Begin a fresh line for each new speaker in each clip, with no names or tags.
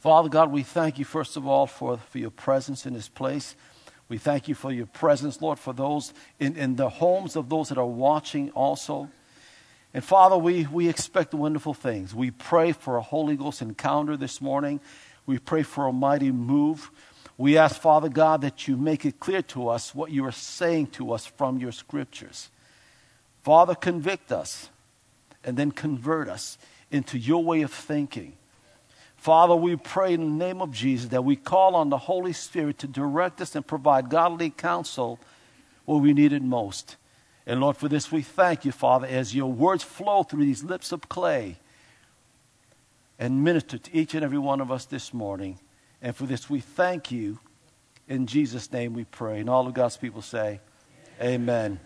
Father God, we thank you, first of all, for, for your presence in this place. We thank you for your presence, Lord, for those in, in the homes of those that are watching also. And Father, we, we expect wonderful things. We pray for a Holy Ghost encounter this morning. We pray for a mighty move. We ask, Father God, that you make it clear to us what you are saying to us from your scriptures. Father, convict us and then convert us into your way of thinking. Father, we pray in the name of Jesus that we call on the Holy Spirit to direct us and provide godly counsel where we need it most. And Lord, for this we thank you, Father, as your words flow through these lips of clay and minister to each and every one of us this morning. And for this we thank you. In Jesus' name we pray. And all of God's people say, Amen. Amen.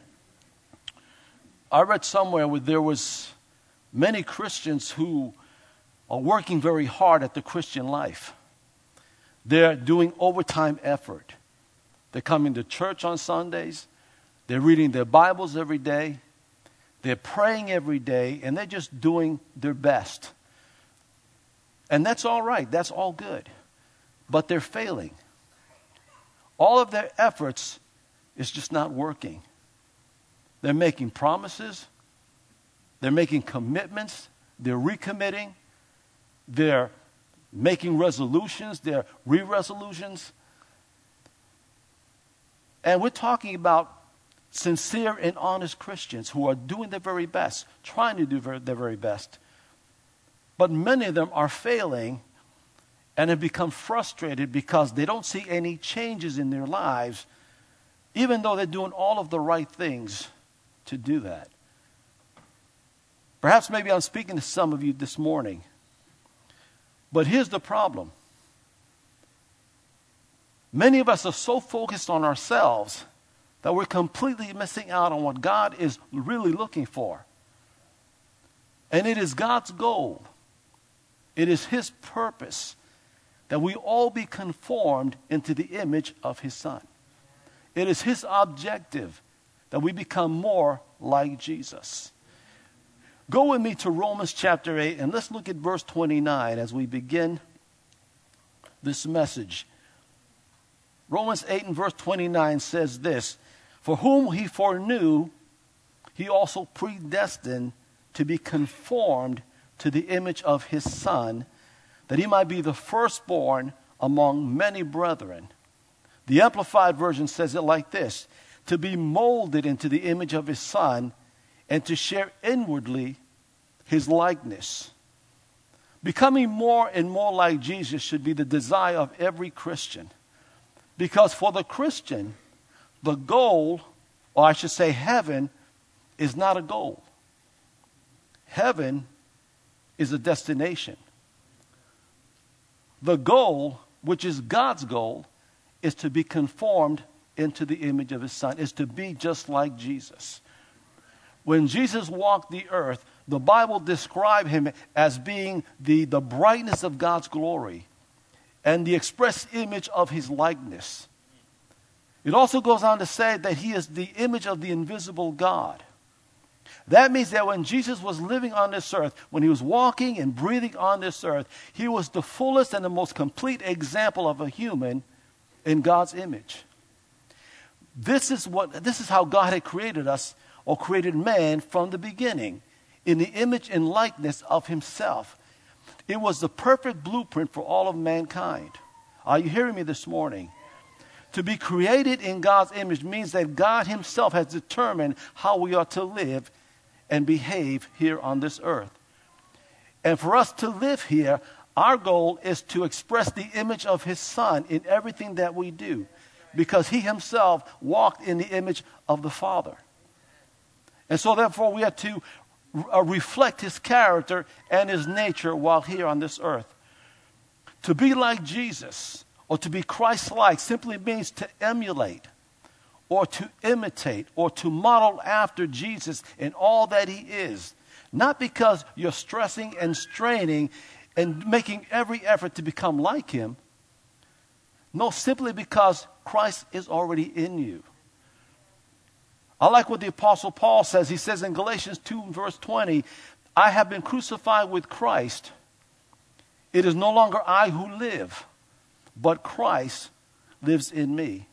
I read somewhere where there was many Christians who are working very hard at the Christian life. They're doing overtime effort. They're coming to church on Sundays. They're reading their Bibles every day. They're praying every day, and they're just doing their best. And that's all right. That's all good. But they're failing. All of their efforts is just not working. They're making promises, they're making commitments, they're recommitting, they're making resolutions, they're re resolutions. And we're talking about sincere and honest Christians who are doing their very best, trying to do their very best. But many of them are failing and have become frustrated because they don't see any changes in their lives, even though they're doing all of the right things to do that. Perhaps maybe I'm speaking to some of you this morning. But here's the problem many of us are so focused on ourselves that we're completely missing out on what God is really looking for. And it is God's goal, it is His purpose that we all be conformed into the image of His Son. It is His objective that we become more like Jesus. Go with me to Romans chapter 8 and let's look at verse 29 as we begin this message. Romans 8 and verse 29 says this For whom he foreknew, he also predestined to be conformed to the image of his Son, that he might be the firstborn among many brethren. The Amplified Version says it like this to be molded into the image of his Son and to share inwardly his likeness. Becoming more and more like Jesus should be the desire of every Christian. Because for the Christian, the goal, or I should say heaven, is not a goal. Heaven is a destination. The goal, which is God's goal, is to be conformed into the image of his son, is to be just like Jesus. When Jesus walked the earth, the Bible described him as being the, the brightness of God's glory and the express image of his likeness. It also goes on to say that he is the image of the invisible God. That means that when Jesus was living on this earth, when he was walking and breathing on this earth, he was the fullest and the most complete example of a human in God's image. This is what this is how God had created us or created man from the beginning in the image and likeness of himself. It was the perfect blueprint for all of mankind. Are you hearing me this morning? To be created in God's image means that God Himself has determined how we are to live and behave here on this earth. And for us to live here, our goal is to express the image of His Son in everything that we do because He Himself walked in the image of the Father. And so, therefore, we have to uh, reflect his character and his nature while here on this earth. To be like Jesus or to be Christ like simply means to emulate or to imitate or to model after Jesus in all that he is. Not because you're stressing and straining and making every effort to become like him. No, simply because Christ is already in you. I like what the Apostle Paul says. He says in Galatians 2, verse 20, I have been crucified with Christ, it is no longer I who live, but Christ lives in me.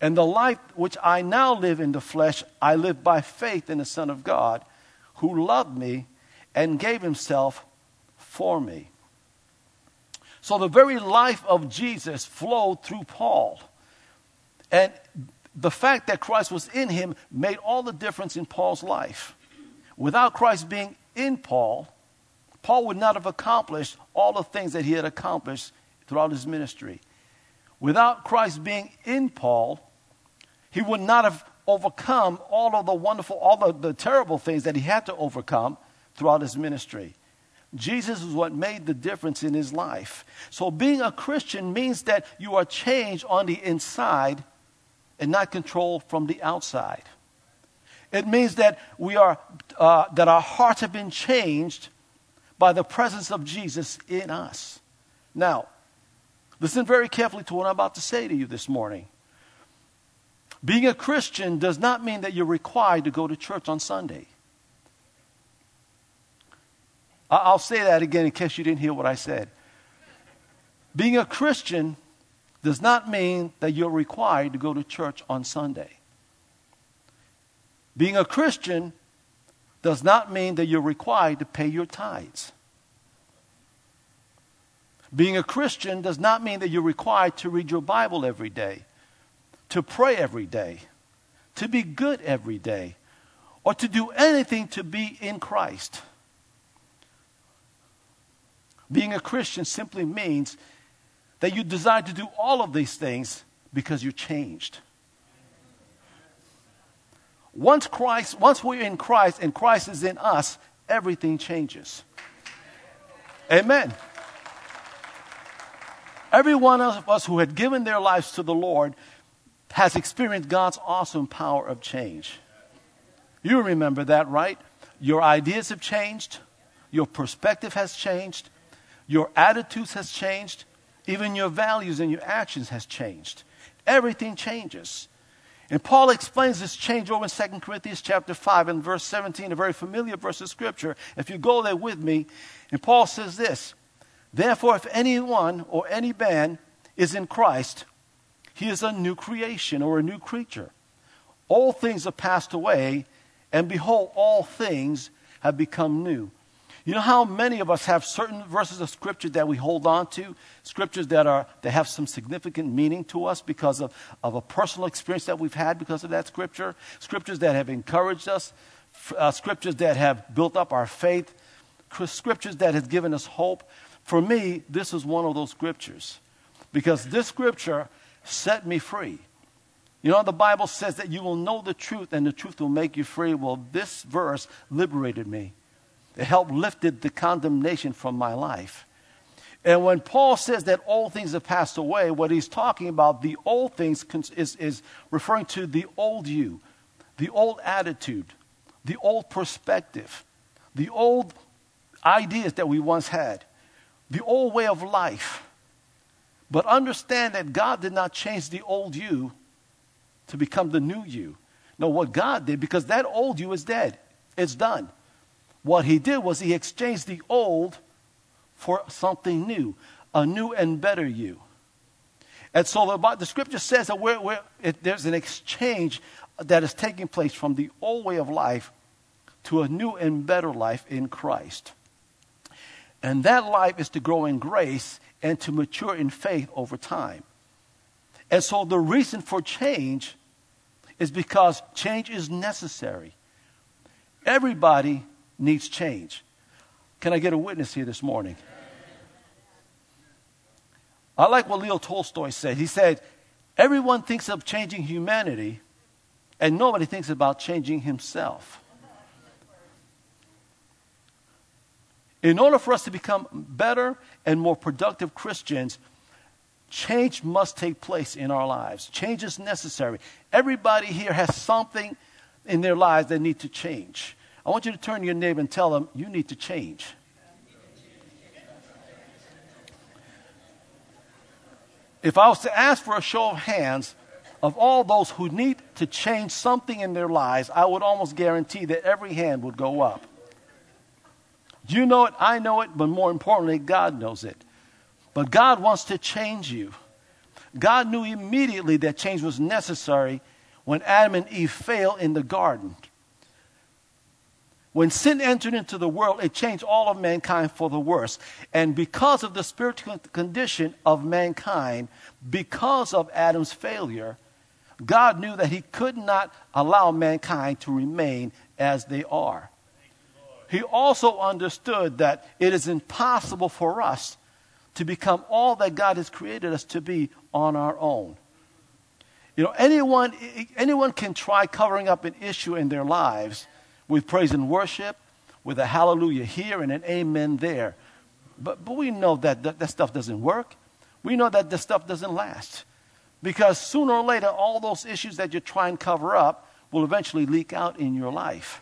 And the life which I now live in the flesh, I live by faith in the Son of God, who loved me and gave himself for me. So the very life of Jesus flowed through Paul. And the fact that Christ was in him made all the difference in Paul's life. Without Christ being in Paul, Paul would not have accomplished all the things that he had accomplished throughout his ministry. Without Christ being in Paul, he would not have overcome all of the wonderful, all the, the terrible things that he had to overcome throughout his ministry. Jesus is what made the difference in his life. So, being a Christian means that you are changed on the inside and not controlled from the outside. It means that we are uh, that our hearts have been changed by the presence of Jesus in us. Now, listen very carefully to what I'm about to say to you this morning. Being a Christian does not mean that you're required to go to church on Sunday. I'll say that again in case you didn't hear what I said. Being a Christian does not mean that you're required to go to church on Sunday. Being a Christian does not mean that you're required to pay your tithes. Being a Christian does not mean that you're required to read your Bible every day, to pray every day, to be good every day, or to do anything to be in Christ. Being a Christian simply means that you desire to do all of these things because you're changed. Once Christ, once we're in Christ and Christ is in us, everything changes. Amen. Every one of us who had given their lives to the Lord has experienced God's awesome power of change. You remember that, right? Your ideas have changed, your perspective has changed, your attitudes has changed, even your values and your actions has changed. Everything changes. And Paul explains this change over in 2 Corinthians chapter 5 and verse 17, a very familiar verse of scripture. If you go there with me, and Paul says this Therefore, if anyone or any man is in Christ, he is a new creation or a new creature. All things are passed away, and behold, all things have become new. You know how many of us have certain verses of scripture that we hold on to, scriptures that are that have some significant meaning to us because of, of a personal experience that we've had because of that scripture, scriptures that have encouraged us, uh, scriptures that have built up our faith, scriptures that have given us hope. For me, this is one of those scriptures because this scripture set me free. You know, the Bible says that you will know the truth and the truth will make you free. Well, this verse liberated me. It helped lifted the condemnation from my life. And when Paul says that all things have passed away, what he's talking about, the old things, is, is referring to the old you, the old attitude, the old perspective, the old ideas that we once had, the old way of life. But understand that God did not change the old you to become the new you. No, what God did, because that old you is dead, it's done. What he did was he exchanged the old for something new, a new and better you. And so the, the scripture says that we're, we're, it, there's an exchange that is taking place from the old way of life to a new and better life in Christ. And that life is to grow in grace and to mature in faith over time. And so the reason for change is because change is necessary. Everybody needs change. Can I get a witness here this morning? I like what Leo Tolstoy said. He said, Everyone thinks of changing humanity, and nobody thinks about changing himself. In order for us to become better and more productive Christians, change must take place in our lives. Change is necessary. Everybody here has something in their lives that need to change. I want you to turn to your neighbor and tell them, you need to change. If I was to ask for a show of hands of all those who need to change something in their lives, I would almost guarantee that every hand would go up. You know it, I know it, but more importantly, God knows it. But God wants to change you. God knew immediately that change was necessary when Adam and Eve failed in the garden. When sin entered into the world, it changed all of mankind for the worse. And because of the spiritual condition of mankind, because of Adam's failure, God knew that he could not allow mankind to remain as they are. He also understood that it is impossible for us to become all that God has created us to be on our own. You know, anyone, anyone can try covering up an issue in their lives with praise and worship, with a hallelujah here and an amen there. But, but we know that, that that stuff doesn't work. We know that this stuff doesn't last. Because sooner or later, all those issues that you try and cover up will eventually leak out in your life.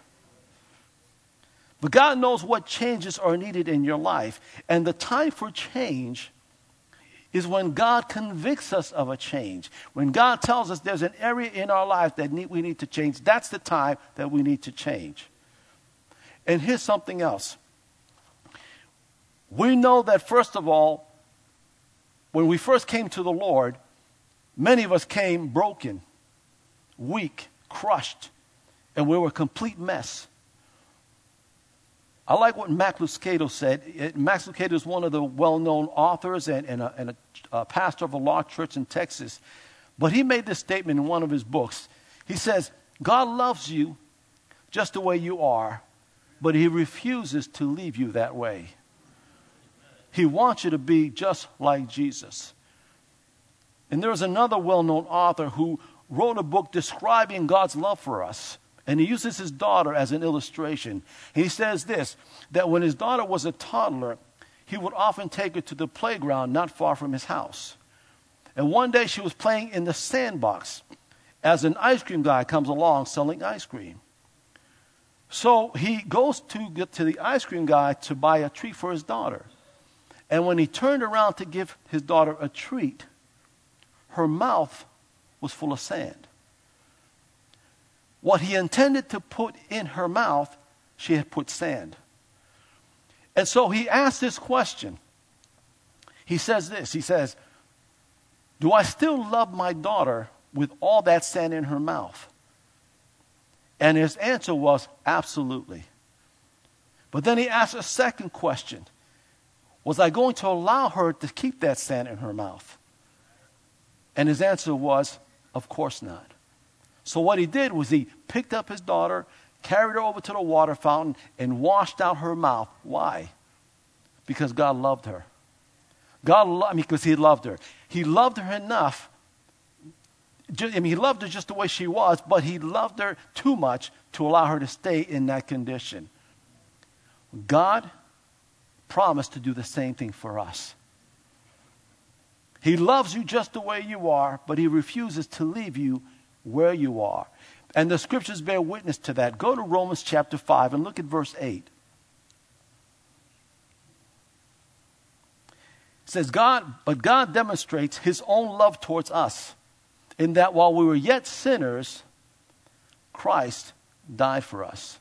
But God knows what changes are needed in your life. And the time for change is when God convicts us of a change. When God tells us there's an area in our life that need, we need to change, that's the time that we need to change. And here's something else. We know that, first of all, when we first came to the Lord, many of us came broken, weak, crushed, and we were a complete mess. I like what Max Lucado said. Max Lucado is one of the well known authors and, and, a, and a, a pastor of a large church in Texas. But he made this statement in one of his books. He says, God loves you just the way you are, but he refuses to leave you that way. He wants you to be just like Jesus. And there is another well known author who wrote a book describing God's love for us. And he uses his daughter as an illustration. He says this that when his daughter was a toddler, he would often take her to the playground not far from his house. And one day she was playing in the sandbox as an ice cream guy comes along selling ice cream. So he goes to get to the ice cream guy to buy a treat for his daughter. And when he turned around to give his daughter a treat, her mouth was full of sand. What he intended to put in her mouth, she had put sand. And so he asked this question. He says this He says, Do I still love my daughter with all that sand in her mouth? And his answer was, Absolutely. But then he asked a second question Was I going to allow her to keep that sand in her mouth? And his answer was, Of course not. So what he did was he picked up his daughter, carried her over to the water fountain, and washed out her mouth. Why? Because God loved her. God loved I mean, because he loved her. He loved her enough. I mean, he loved her just the way she was, but he loved her too much to allow her to stay in that condition. God promised to do the same thing for us. He loves you just the way you are, but he refuses to leave you where you are. And the scriptures bear witness to that. Go to Romans chapter 5 and look at verse 8. It says, God, but God demonstrates his own love towards us in that while we were yet sinners, Christ died for us.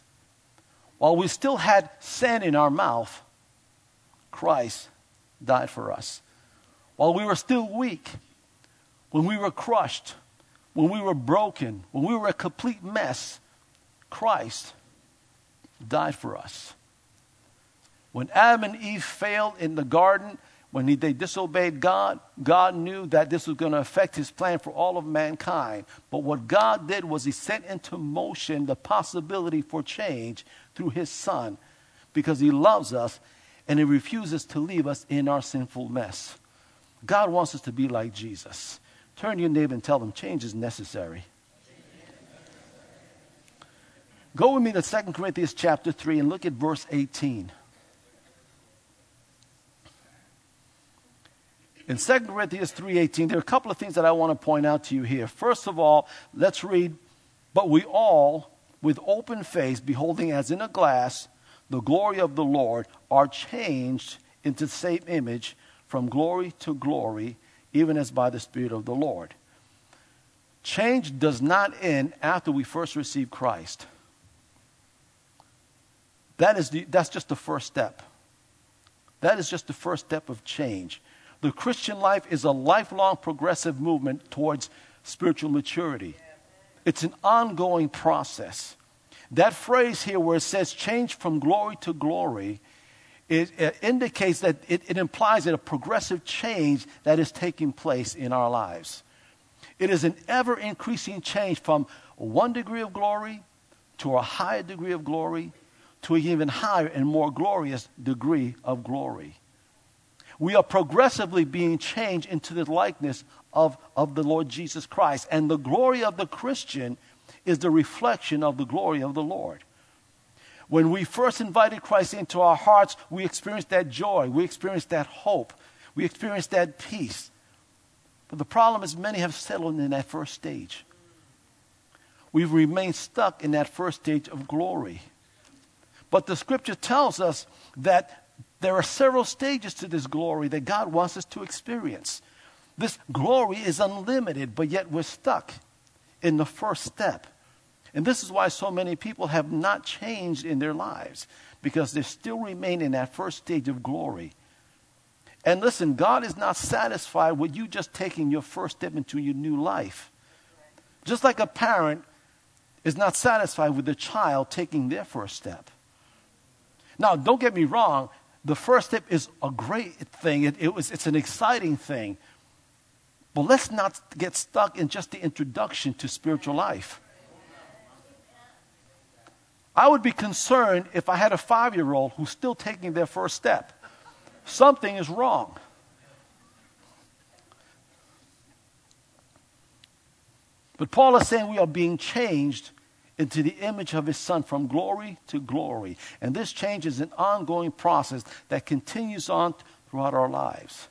While we still had sin in our mouth, Christ died for us. While we were still weak, when we were crushed, when we were broken, when we were a complete mess, Christ died for us. When Adam and Eve failed in the garden, when they disobeyed God, God knew that this was going to affect his plan for all of mankind. But what God did was he set into motion the possibility for change through his son because he loves us and he refuses to leave us in our sinful mess. God wants us to be like Jesus. Turn to your neighbor and tell them change is necessary. Go with me to 2 Corinthians chapter 3 and look at verse 18. In 2 Corinthians 3:18, there are a couple of things that I want to point out to you here. First of all, let's read, "But we all with open face beholding as in a glass the glory of the Lord are changed into the same image from glory to glory, even as by the Spirit of the Lord. Change does not end after we first receive Christ. That is the, that's just the first step. That is just the first step of change. The Christian life is a lifelong progressive movement towards spiritual maturity. It's an ongoing process. That phrase here, where it says change from glory to glory, it, it indicates that it, it implies that a progressive change that is taking place in our lives. It is an ever increasing change from one degree of glory to a higher degree of glory to an even higher and more glorious degree of glory. We are progressively being changed into the likeness of, of the Lord Jesus Christ. And the glory of the Christian is the reflection of the glory of the Lord. When we first invited Christ into our hearts, we experienced that joy, we experienced that hope, we experienced that peace. But the problem is, many have settled in that first stage. We've remained stuck in that first stage of glory. But the scripture tells us that there are several stages to this glory that God wants us to experience. This glory is unlimited, but yet we're stuck in the first step. And this is why so many people have not changed in their lives, because they still remain in that first stage of glory. And listen, God is not satisfied with you just taking your first step into your new life. Just like a parent is not satisfied with the child taking their first step. Now, don't get me wrong, the first step is a great thing, it, it was, it's an exciting thing. But let's not get stuck in just the introduction to spiritual life. I would be concerned if I had a five year old who's still taking their first step. Something is wrong. But Paul is saying we are being changed into the image of his son from glory to glory. And this change is an ongoing process that continues on throughout our lives.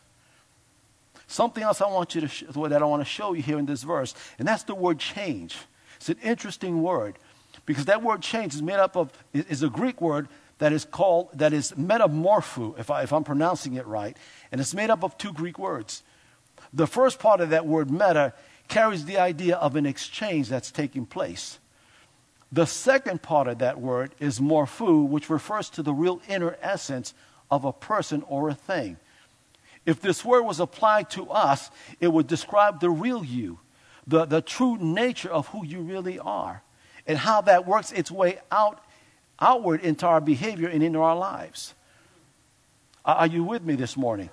Something else I want you to sh- that I want to show you here in this verse, and that's the word change. It's an interesting word. Because that word change is made up of, is a Greek word that is called, that is metamorpho, if, I, if I'm pronouncing it right. And it's made up of two Greek words. The first part of that word meta carries the idea of an exchange that's taking place. The second part of that word is morpho, which refers to the real inner essence of a person or a thing. If this word was applied to us, it would describe the real you, the, the true nature of who you really are and how that works its way out outward into our behavior and into our lives. Are you with me this morning?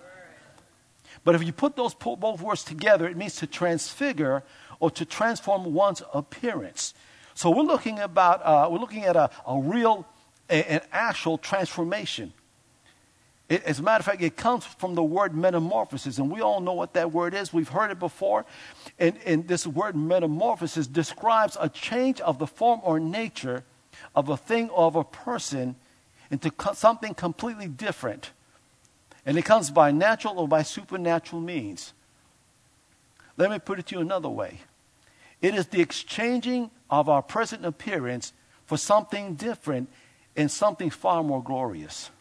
But if you put those both words together, it means to transfigure or to transform one's appearance. So we're looking about uh, we're looking at a, a real, an actual transformation. As a matter of fact, it comes from the word metamorphosis, and we all know what that word is. We've heard it before. And, and this word metamorphosis describes a change of the form or nature of a thing or of a person into co- something completely different. And it comes by natural or by supernatural means. Let me put it to you another way it is the exchanging of our present appearance for something different and something far more glorious.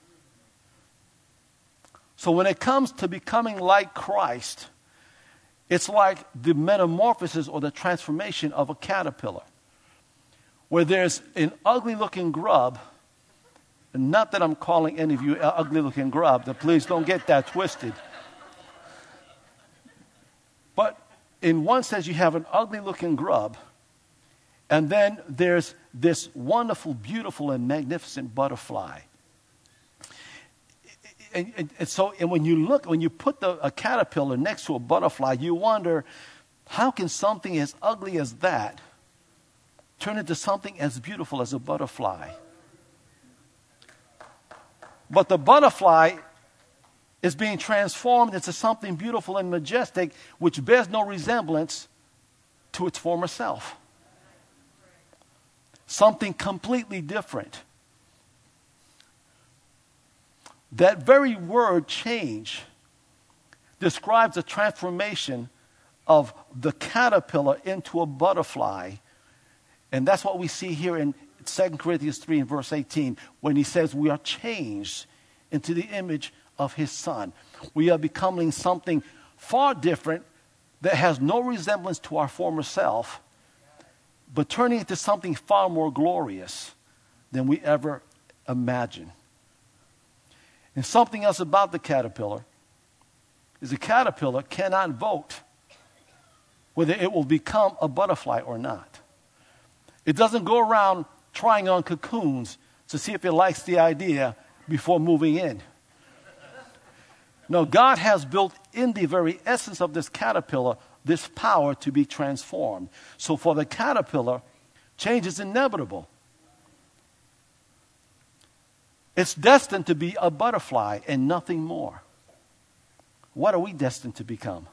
So when it comes to becoming like Christ, it's like the metamorphosis or the transformation of a caterpillar, where there's an ugly looking grub. And not that I'm calling any of you ugly looking grub, that please don't get that twisted. But in one sense, you have an ugly looking grub, and then there's this wonderful, beautiful, and magnificent butterfly and, and, and, so and when you look, when you put the, a caterpillar next to a butterfly, you wonder how can something as ugly as that turn into something as beautiful as a butterfly? But the butterfly is being transformed into something beautiful and majestic, which bears no resemblance to its former self. Something completely different. That very word change describes the transformation of the caterpillar into a butterfly. And that's what we see here in 2 Corinthians 3 and verse 18 when he says we are changed into the image of his son. We are becoming something far different that has no resemblance to our former self, but turning into something far more glorious than we ever imagine. And something else about the caterpillar is the caterpillar cannot vote whether it will become a butterfly or not. It doesn't go around trying on cocoons to see if it likes the idea before moving in. No, God has built in the very essence of this caterpillar this power to be transformed. So for the caterpillar, change is inevitable. It's destined to be a butterfly and nothing more. What are we destined to become?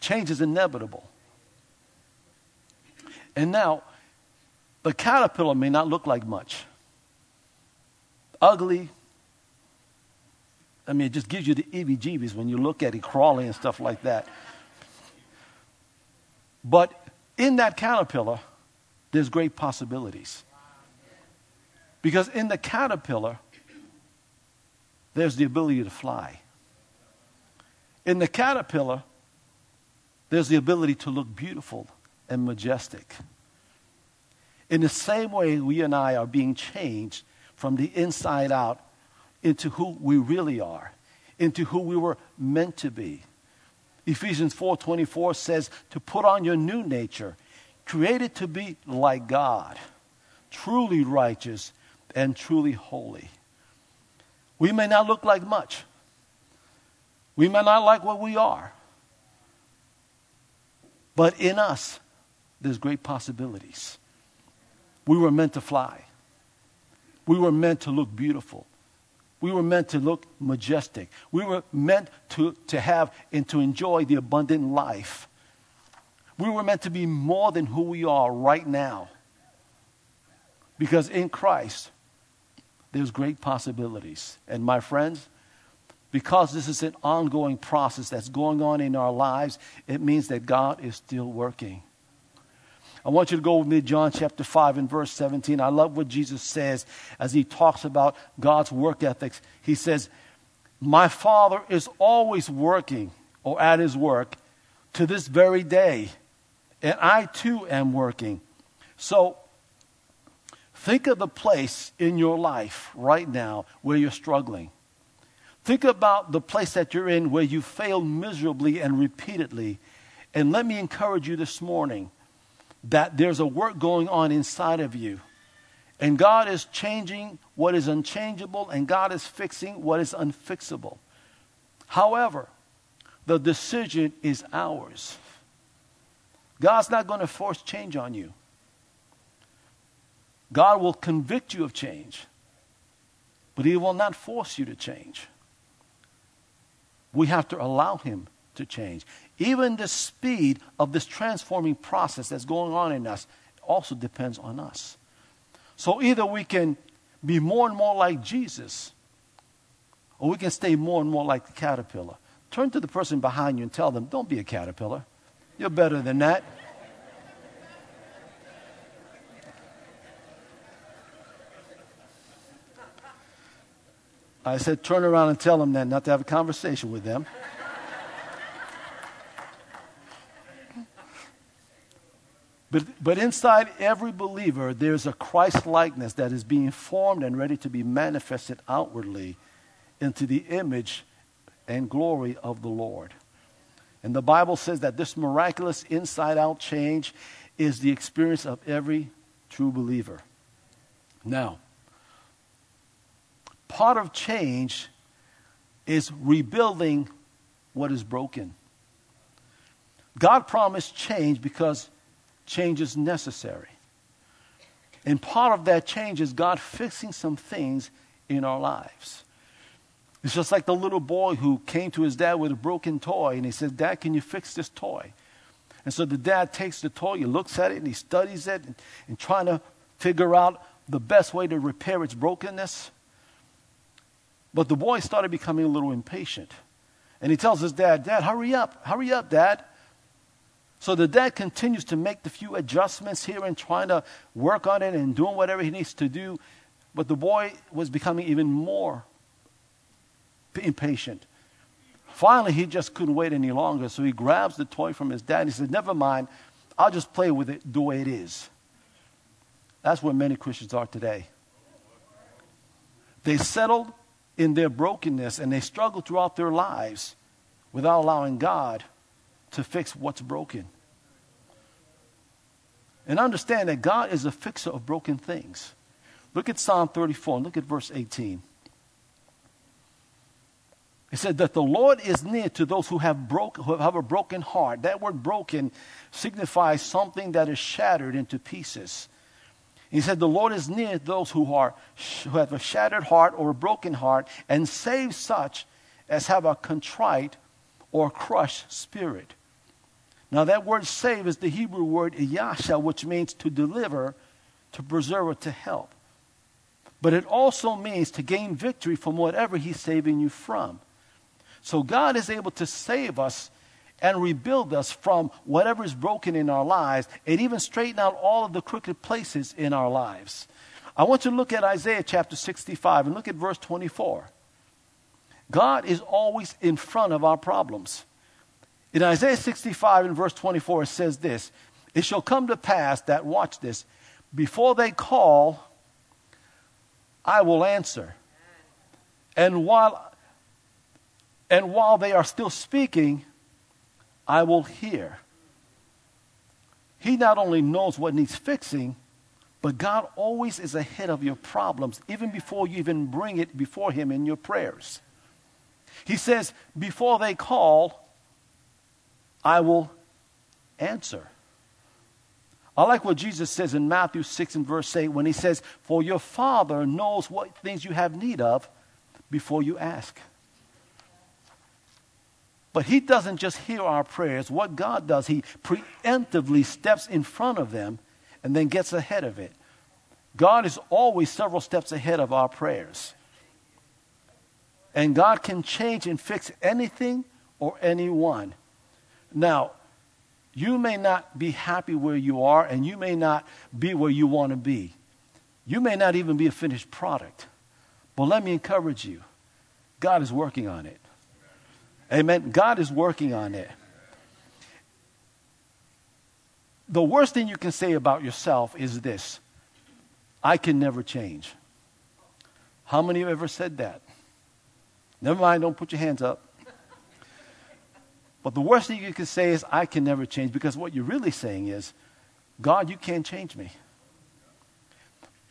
Change is inevitable. And now, the caterpillar may not look like much. Ugly. I mean, it just gives you the EB jeebies when you look at it crawling and stuff like that. But in that caterpillar, there's great possibilities. Because in the caterpillar, there's the ability to fly. In the caterpillar, there's the ability to look beautiful and majestic. In the same way, we and I are being changed from the inside out into who we really are, into who we were meant to be. Ephesians 4:24 says to put on your new nature, created to be like God, truly righteous and truly holy. We may not look like much. We may not like what we are. But in us, there's great possibilities. We were meant to fly. We were meant to look beautiful. We were meant to look majestic. We were meant to, to have and to enjoy the abundant life. We were meant to be more than who we are right now. Because in Christ, there's great possibilities. And my friends, because this is an ongoing process that's going on in our lives, it means that God is still working. I want you to go with me John chapter 5 and verse 17. I love what Jesus says as he talks about God's work ethics. He says, My Father is always working or at his work to this very day, and I too am working. So think of the place in your life right now where you're struggling. Think about the place that you're in where you failed miserably and repeatedly. And let me encourage you this morning that there's a work going on inside of you. And God is changing what is unchangeable, and God is fixing what is unfixable. However, the decision is ours. God's not going to force change on you. God will convict you of change, but He will not force you to change. We have to allow Him to change. Even the speed of this transforming process that's going on in us also depends on us. So either we can be more and more like Jesus, or we can stay more and more like the caterpillar. Turn to the person behind you and tell them, don't be a caterpillar. You're better than that. I said, turn around and tell them that, not to have a conversation with them. But, but inside every believer, there's a Christ likeness that is being formed and ready to be manifested outwardly into the image and glory of the Lord. And the Bible says that this miraculous inside out change is the experience of every true believer. Now, part of change is rebuilding what is broken. God promised change because change is necessary. And part of that change is God fixing some things in our lives. It's just like the little boy who came to his dad with a broken toy and he said, Dad, can you fix this toy? And so the dad takes the toy, he looks at it, and he studies it and, and trying to figure out the best way to repair its brokenness. But the boy started becoming a little impatient. And he tells his dad, Dad, hurry up, hurry up, Dad. So the dad continues to make the few adjustments here and trying to work on it and doing whatever he needs to do. But the boy was becoming even more impatient. Finally, he just couldn't wait any longer, so he grabs the toy from his dad and he says, Never mind, I'll just play with it the way it is. That's where many Christians are today. They settled in their brokenness and they struggle throughout their lives without allowing God to fix what's broken. And understand that God is a fixer of broken things. Look at Psalm 34 and look at verse 18. It said that the Lord is near to those who have, broke, who have a broken heart. That word broken signifies something that is shattered into pieces. He said, The Lord is near those who, are, who have a shattered heart or a broken heart and save such as have a contrite or crushed spirit. Now, that word save is the Hebrew word yasha, which means to deliver, to preserve, or to help. But it also means to gain victory from whatever He's saving you from. So God is able to save us and rebuild us from whatever is broken in our lives and even straighten out all of the crooked places in our lives. I want you to look at Isaiah chapter 65 and look at verse 24. God is always in front of our problems. In Isaiah 65 and verse 24, it says this It shall come to pass that, watch this, before they call, I will answer. And while and while they are still speaking, I will hear. He not only knows what needs fixing, but God always is ahead of your problems, even before you even bring it before Him in your prayers. He says, Before they call, I will answer. I like what Jesus says in Matthew 6 and verse 8 when He says, For your Father knows what things you have need of before you ask. But He doesn't just hear our prayers. What God does, He preemptively steps in front of them and then gets ahead of it. God is always several steps ahead of our prayers. And God can change and fix anything or anyone. Now, you may not be happy where you are, and you may not be where you want to be. You may not even be a finished product. But let me encourage you God is working on it. Amen. God is working on it. The worst thing you can say about yourself is this I can never change. How many of you ever said that? Never mind, don't put your hands up. But the worst thing you can say is, I can never change, because what you're really saying is, God, you can't change me.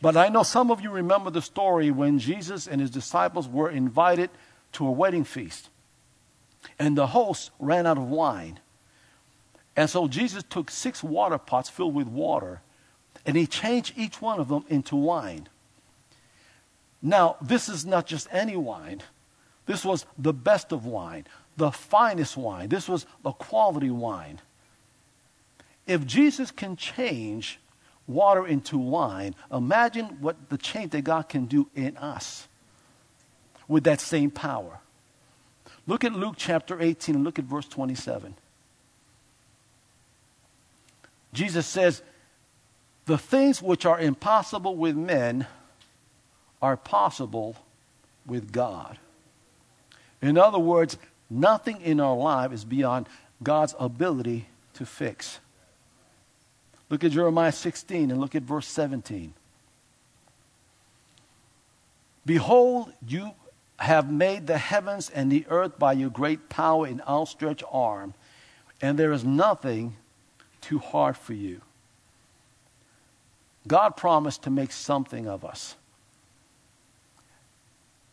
But I know some of you remember the story when Jesus and his disciples were invited to a wedding feast. And the host ran out of wine. And so Jesus took six water pots filled with water and he changed each one of them into wine. Now, this is not just any wine. This was the best of wine, the finest wine. This was the quality wine. If Jesus can change water into wine, imagine what the change that God can do in us with that same power. Look at Luke chapter 18 and look at verse 27. Jesus says, The things which are impossible with men are possible with God. In other words, nothing in our life is beyond God's ability to fix. Look at Jeremiah 16 and look at verse 17. Behold, you have made the heavens and the earth by your great power and outstretched arm, and there is nothing too hard for you. God promised to make something of us.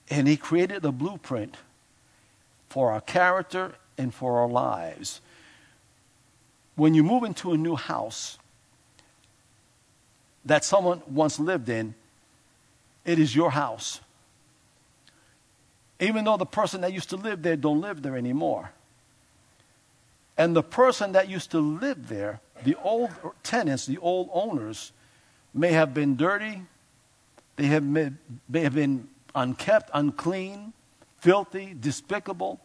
And He created the blueprint for our character and for our lives. When you move into a new house that someone once lived in, it is your house even though the person that used to live there don't live there anymore. And the person that used to live there, the old tenants, the old owners, may have been dirty, they have, may have been unkept, unclean, filthy, despicable.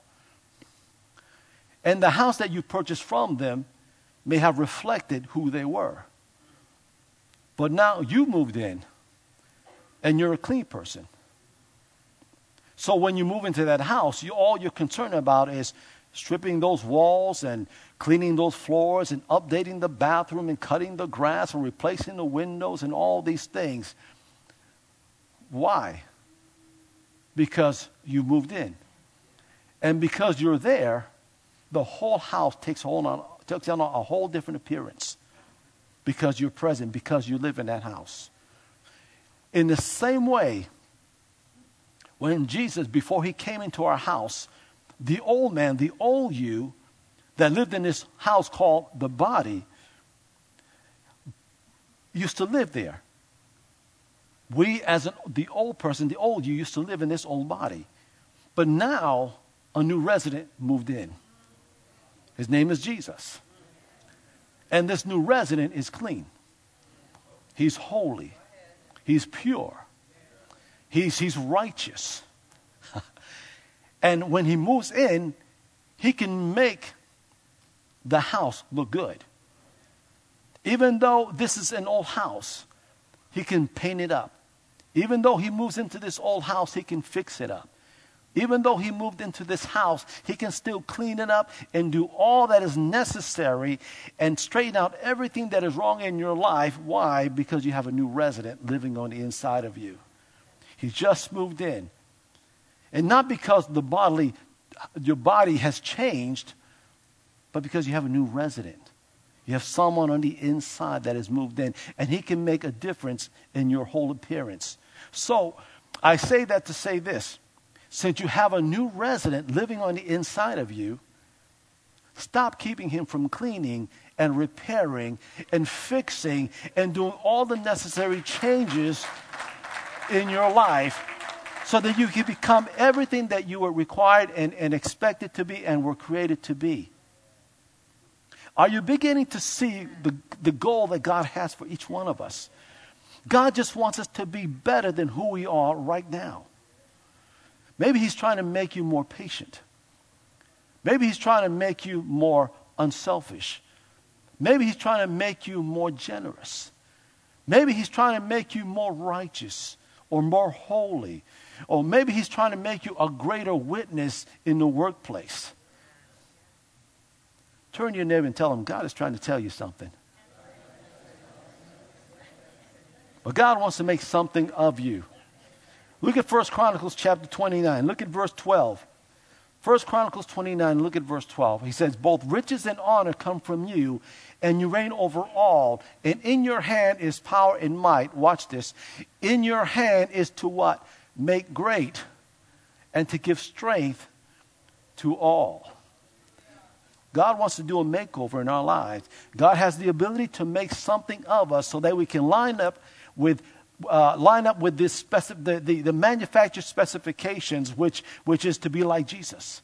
And the house that you purchased from them may have reflected who they were. But now you moved in and you're a clean person. So when you move into that house, you, all you're concerned about is stripping those walls and cleaning those floors and updating the bathroom and cutting the grass and replacing the windows and all these things. Why? Because you moved in. And because you're there, the whole house takes on, takes on a whole different appearance because you're present, because you live in that house. In the same way, when Jesus, before he came into our house, the old man, the old you that lived in this house called the body, used to live there. We, as an, the old person, the old you, used to live in this old body. But now, a new resident moved in. His name is Jesus. And this new resident is clean. He's holy. He's pure. He's, he's righteous. and when he moves in, he can make the house look good. Even though this is an old house, he can paint it up. Even though he moves into this old house, he can fix it up. Even though he moved into this house, he can still clean it up and do all that is necessary and straighten out everything that is wrong in your life. Why? Because you have a new resident living on the inside of you. He just moved in. And not because the bodily, your body has changed, but because you have a new resident. You have someone on the inside that has moved in, and he can make a difference in your whole appearance. So, I say that to say this since you have a new resident living on the inside of you, stop keeping him from cleaning and repairing and fixing and doing all the necessary changes in your life so that you can become everything that you were required and, and expected to be and were created to be. Are you beginning to see the, the goal that God has for each one of us? God just wants us to be better than who we are right now. Maybe he's trying to make you more patient. Maybe he's trying to make you more unselfish. Maybe he's trying to make you more generous. Maybe he's trying to make you more righteous or more holy. Or maybe he's trying to make you a greater witness in the workplace. Turn to your neighbor and tell him, God is trying to tell you something. But God wants to make something of you. Look at 1 Chronicles chapter 29. Look at verse 12. 1 Chronicles 29, look at verse 12. He says, Both riches and honor come from you, and you reign over all. And in your hand is power and might. Watch this. In your hand is to what? Make great and to give strength to all. God wants to do a makeover in our lives. God has the ability to make something of us so that we can line up with uh, line up with this specific, the, the, the manufactured specifications, which, which is to be like Jesus.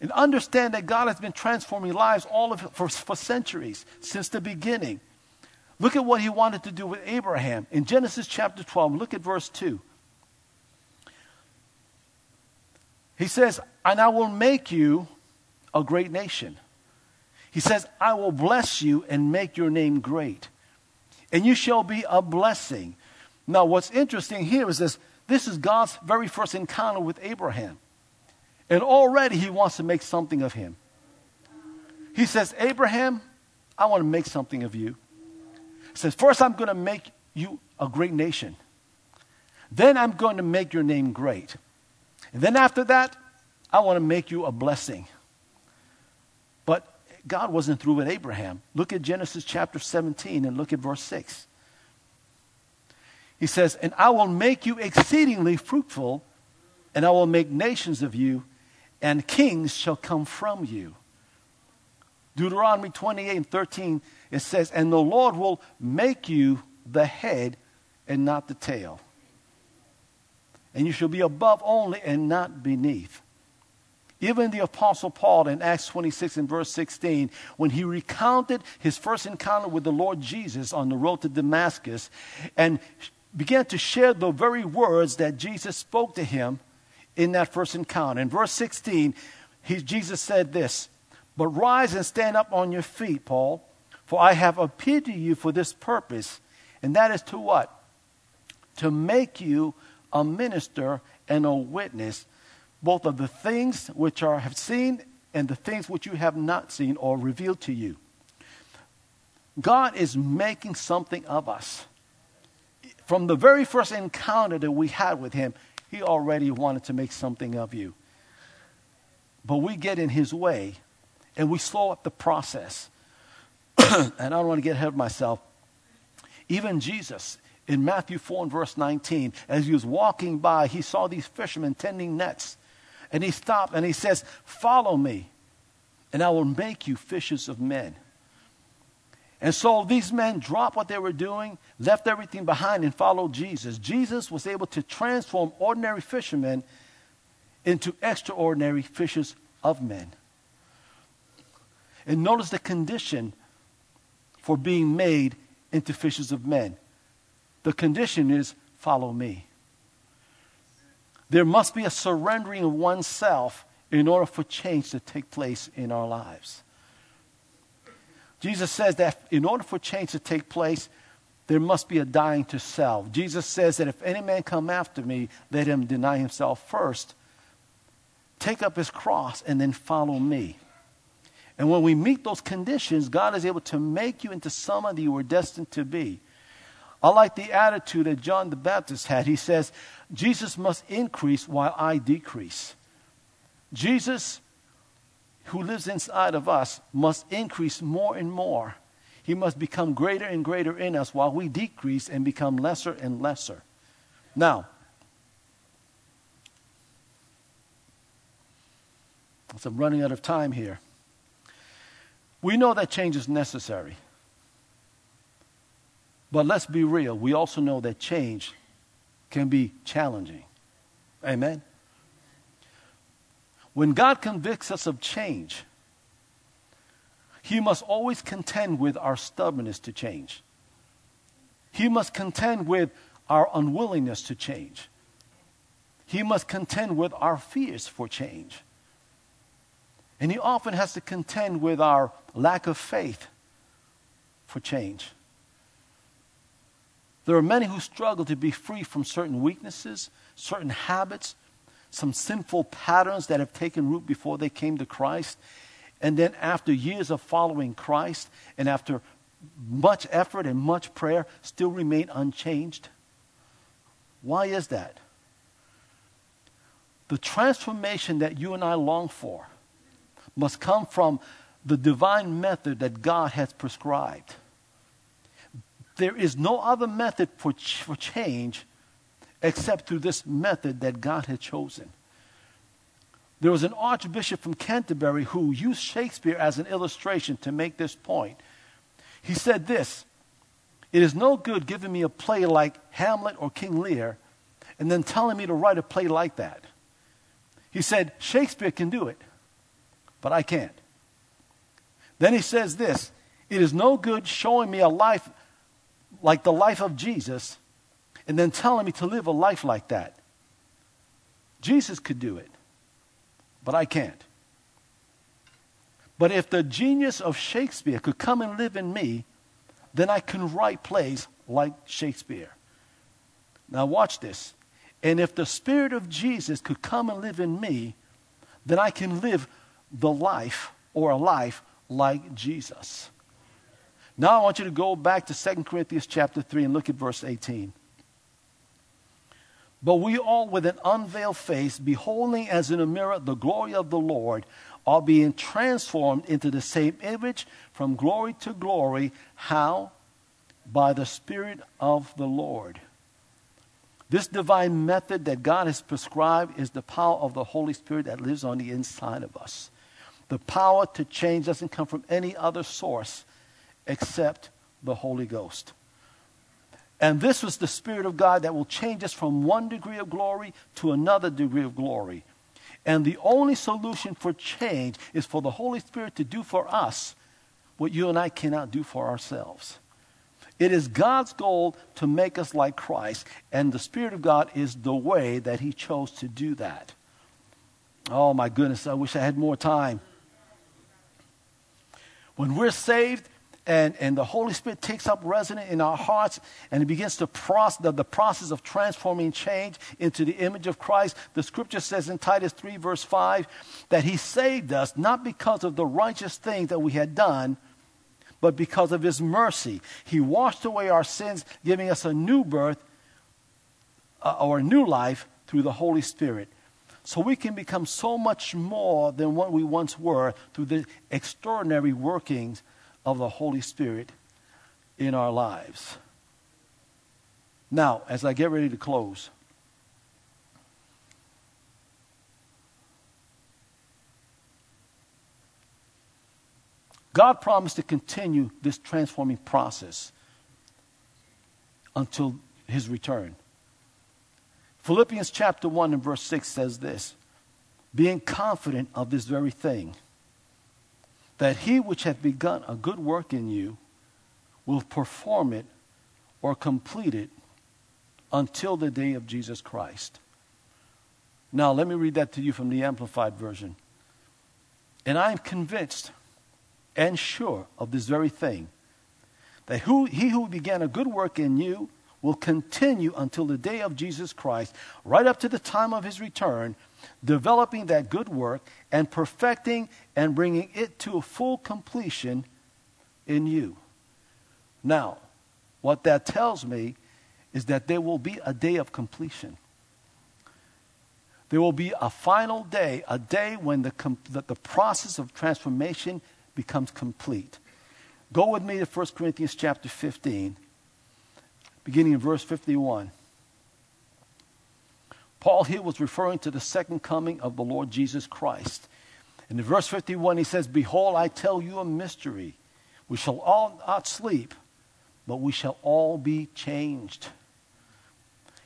And understand that God has been transforming lives all of for, for centuries, since the beginning. Look at what he wanted to do with Abraham. In Genesis chapter 12, look at verse 2. He says, And I will make you a great nation. He says, I will bless you and make your name great and you shall be a blessing. Now, what's interesting here is this this is God's very first encounter with Abraham. And already he wants to make something of him. He says, Abraham, I want to make something of you. He says, First, I'm going to make you a great nation. Then I'm going to make your name great. And then after that, I want to make you a blessing. God wasn't through with Abraham. Look at Genesis chapter 17 and look at verse 6. He says, And I will make you exceedingly fruitful, and I will make nations of you, and kings shall come from you. Deuteronomy 28 and 13, it says, And the Lord will make you the head and not the tail. And you shall be above only and not beneath. Even the Apostle Paul in Acts 26 and verse 16, when he recounted his first encounter with the Lord Jesus on the road to Damascus and began to share the very words that Jesus spoke to him in that first encounter. In verse 16, he, Jesus said this But rise and stand up on your feet, Paul, for I have appeared to you for this purpose. And that is to what? To make you a minister and a witness both of the things which are have seen and the things which you have not seen or revealed to you. God is making something of us. From the very first encounter that we had with Him, He already wanted to make something of you. But we get in His way and we slow up the process. and I don't want to get ahead of myself. Even Jesus, in Matthew 4 and verse 19, as he was walking by, he saw these fishermen tending nets. And he stopped and he says, Follow me, and I will make you fishers of men. And so these men dropped what they were doing, left everything behind, and followed Jesus. Jesus was able to transform ordinary fishermen into extraordinary fishers of men. And notice the condition for being made into fishers of men. The condition is follow me. There must be a surrendering of oneself in order for change to take place in our lives. Jesus says that in order for change to take place, there must be a dying to self. Jesus says that if any man come after me, let him deny himself first, take up his cross, and then follow me. And when we meet those conditions, God is able to make you into someone that you were destined to be. I like the attitude that John the Baptist had. He says, Jesus must increase while I decrease. Jesus who lives inside of us must increase more and more. He must become greater and greater in us while we decrease and become lesser and lesser. Now, I'm running out of time here, we know that change is necessary. But let's be real. We also know that change can be challenging. Amen? When God convicts us of change, He must always contend with our stubbornness to change. He must contend with our unwillingness to change. He must contend with our fears for change. And He often has to contend with our lack of faith for change. There are many who struggle to be free from certain weaknesses, certain habits, some sinful patterns that have taken root before they came to Christ. And then, after years of following Christ and after much effort and much prayer, still remain unchanged. Why is that? The transformation that you and I long for must come from the divine method that God has prescribed. There is no other method for, ch- for change except through this method that God had chosen. There was an archbishop from Canterbury who used Shakespeare as an illustration to make this point. He said this It is no good giving me a play like Hamlet or King Lear and then telling me to write a play like that. He said, Shakespeare can do it, but I can't. Then he says this It is no good showing me a life like the life of Jesus and then telling me to live a life like that. Jesus could do it, but I can't. But if the genius of Shakespeare could come and live in me, then I can write plays like Shakespeare. Now, watch this. And if the Spirit of Jesus could come and live in me, then I can live the life or a life like Jesus. Now I want you to go back to 2 Corinthians chapter 3 and look at verse 18. But we all, with an unveiled face, beholding as in a mirror the glory of the Lord, are being transformed into the same image from glory to glory. How? By the Spirit of the Lord. This divine method that God has prescribed is the power of the Holy Spirit that lives on the inside of us. The power to change doesn't come from any other source except the Holy Ghost. And this was the Spirit of God that will change us from one degree of glory to another degree of glory. And the only solution for change is for the Holy Spirit to do for us what you and I cannot do for ourselves. It is God's goal to make us like Christ, and the Spirit of God is the way that He chose to do that. Oh my goodness, I wish I had more time. When we're saved, and, and the Holy Spirit takes up residence in our hearts and it begins to process the, the process of transforming change into the image of Christ. The scripture says in Titus 3, verse 5, that He saved us not because of the righteous things that we had done, but because of His mercy. He washed away our sins, giving us a new birth uh, or a new life through the Holy Spirit. So we can become so much more than what we once were through the extraordinary workings of the Holy Spirit in our lives. Now, as I get ready to close, God promised to continue this transforming process until his return. Philippians chapter 1 and verse 6 says this being confident of this very thing, that he which hath begun a good work in you will perform it or complete it until the day of Jesus Christ. Now, let me read that to you from the Amplified Version. And I am convinced and sure of this very thing that who, he who began a good work in you will continue until the day of Jesus Christ, right up to the time of his return, developing that good work and perfecting and bringing it to a full completion in you. Now, what that tells me is that there will be a day of completion. There will be a final day, a day when the, com- the, the process of transformation becomes complete. Go with me to 1 Corinthians chapter 15 beginning in verse 51. Paul here was referring to the second coming of the Lord Jesus Christ. And in verse 51, he says, Behold, I tell you a mystery. We shall all not sleep, but we shall all be changed.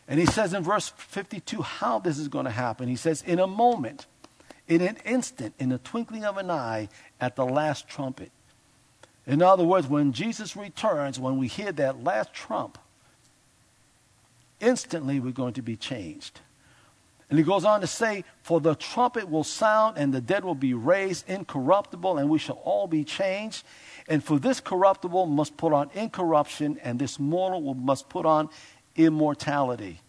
And he says in verse 52 how this is going to happen. He says, In a moment, in an instant, in the twinkling of an eye, at the last trumpet. In other words, when Jesus returns, when we hear that last trump, instantly we're going to be changed. And he goes on to say, For the trumpet will sound, and the dead will be raised incorruptible, and we shall all be changed. And for this corruptible must put on incorruption, and this mortal must put on immortality.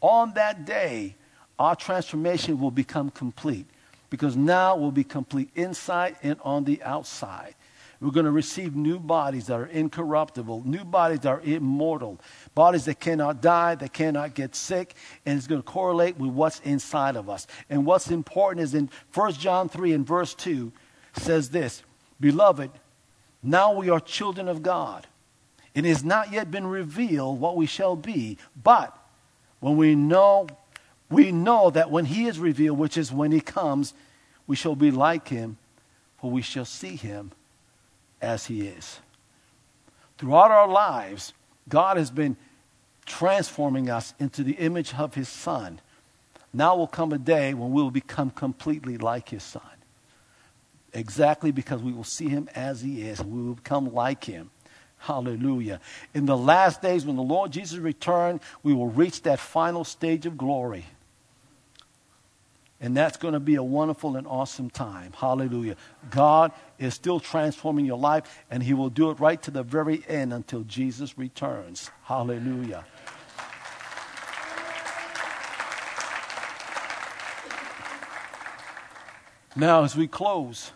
On that day, our transformation will become complete, because now we'll be complete inside and on the outside. We're going to receive new bodies that are incorruptible, new bodies that are immortal, bodies that cannot die, that cannot get sick, and it's going to correlate with what's inside of us. And what's important is in 1 John 3 and verse 2 says this Beloved, now we are children of God. It has not yet been revealed what we shall be, but when we know, we know that when he is revealed, which is when he comes, we shall be like him, for we shall see him as He is. Throughout our lives, God has been transforming us into the image of His Son. Now will come a day when we will become completely like His Son. Exactly because we will see Him as He is, and we will become like Him. Hallelujah. In the last days, when the Lord Jesus returns, we will reach that final stage of glory. And that's going to be a wonderful and awesome time. Hallelujah. God is still transforming your life, and He will do it right to the very end until Jesus returns. Hallelujah. Now, as we close,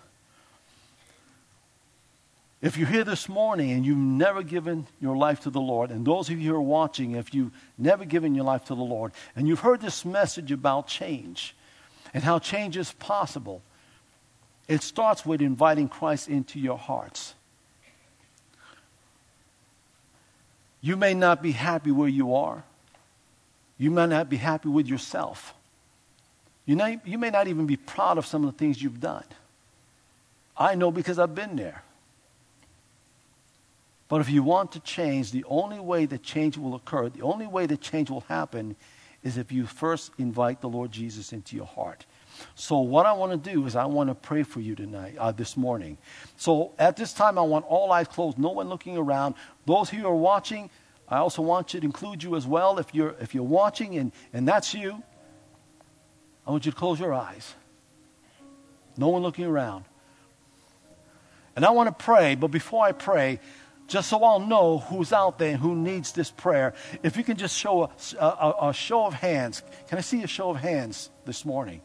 if you're here this morning and you've never given your life to the Lord, and those of you who are watching, if you've never given your life to the Lord, and you've heard this message about change, and how change is possible. It starts with inviting Christ into your hearts. You may not be happy where you are. You may not be happy with yourself. You, may, you may not even be proud of some of the things you've done. I know because I've been there. But if you want to change, the only way that change will occur, the only way that change will happen is if you first invite the Lord Jesus into your heart. So what I want to do is I want to pray for you tonight, uh, this morning. So at this time, I want all eyes closed, no one looking around. Those who are watching, I also want to include you as well. If you're if you're watching and and that's you, I want you to close your eyes. No one looking around. And I want to pray, but before I pray, just so I'll know who's out there and who needs this prayer, if you can just show a, a, a, show of hands. Can I see a show of hands this morning?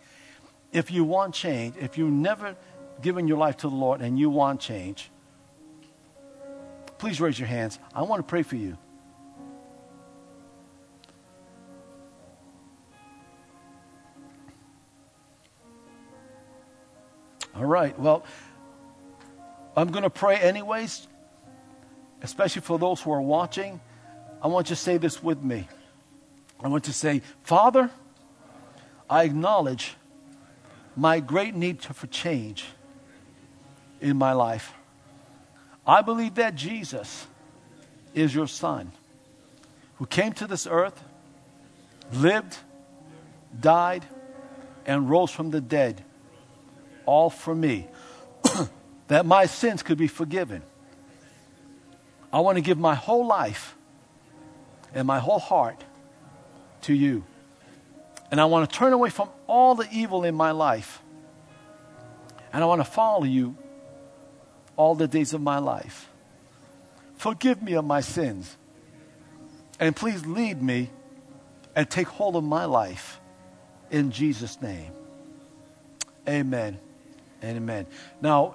If you want change, if you've never given your life to the Lord and you want change, please raise your hands. I want to pray for you. All right. Well, I'm going to pray anyways especially for those who are watching, I want you to say this with me. I want to say, Father, I acknowledge my great need for change in my life. I believe that Jesus is your Son who came to this earth, lived, died, and rose from the dead, all for me, that my sins could be forgiven I want to give my whole life and my whole heart to you. And I want to turn away from all the evil in my life. And I want to follow you all the days of my life. Forgive me of my sins. And please lead me and take hold of my life in Jesus' name. Amen and amen. Now,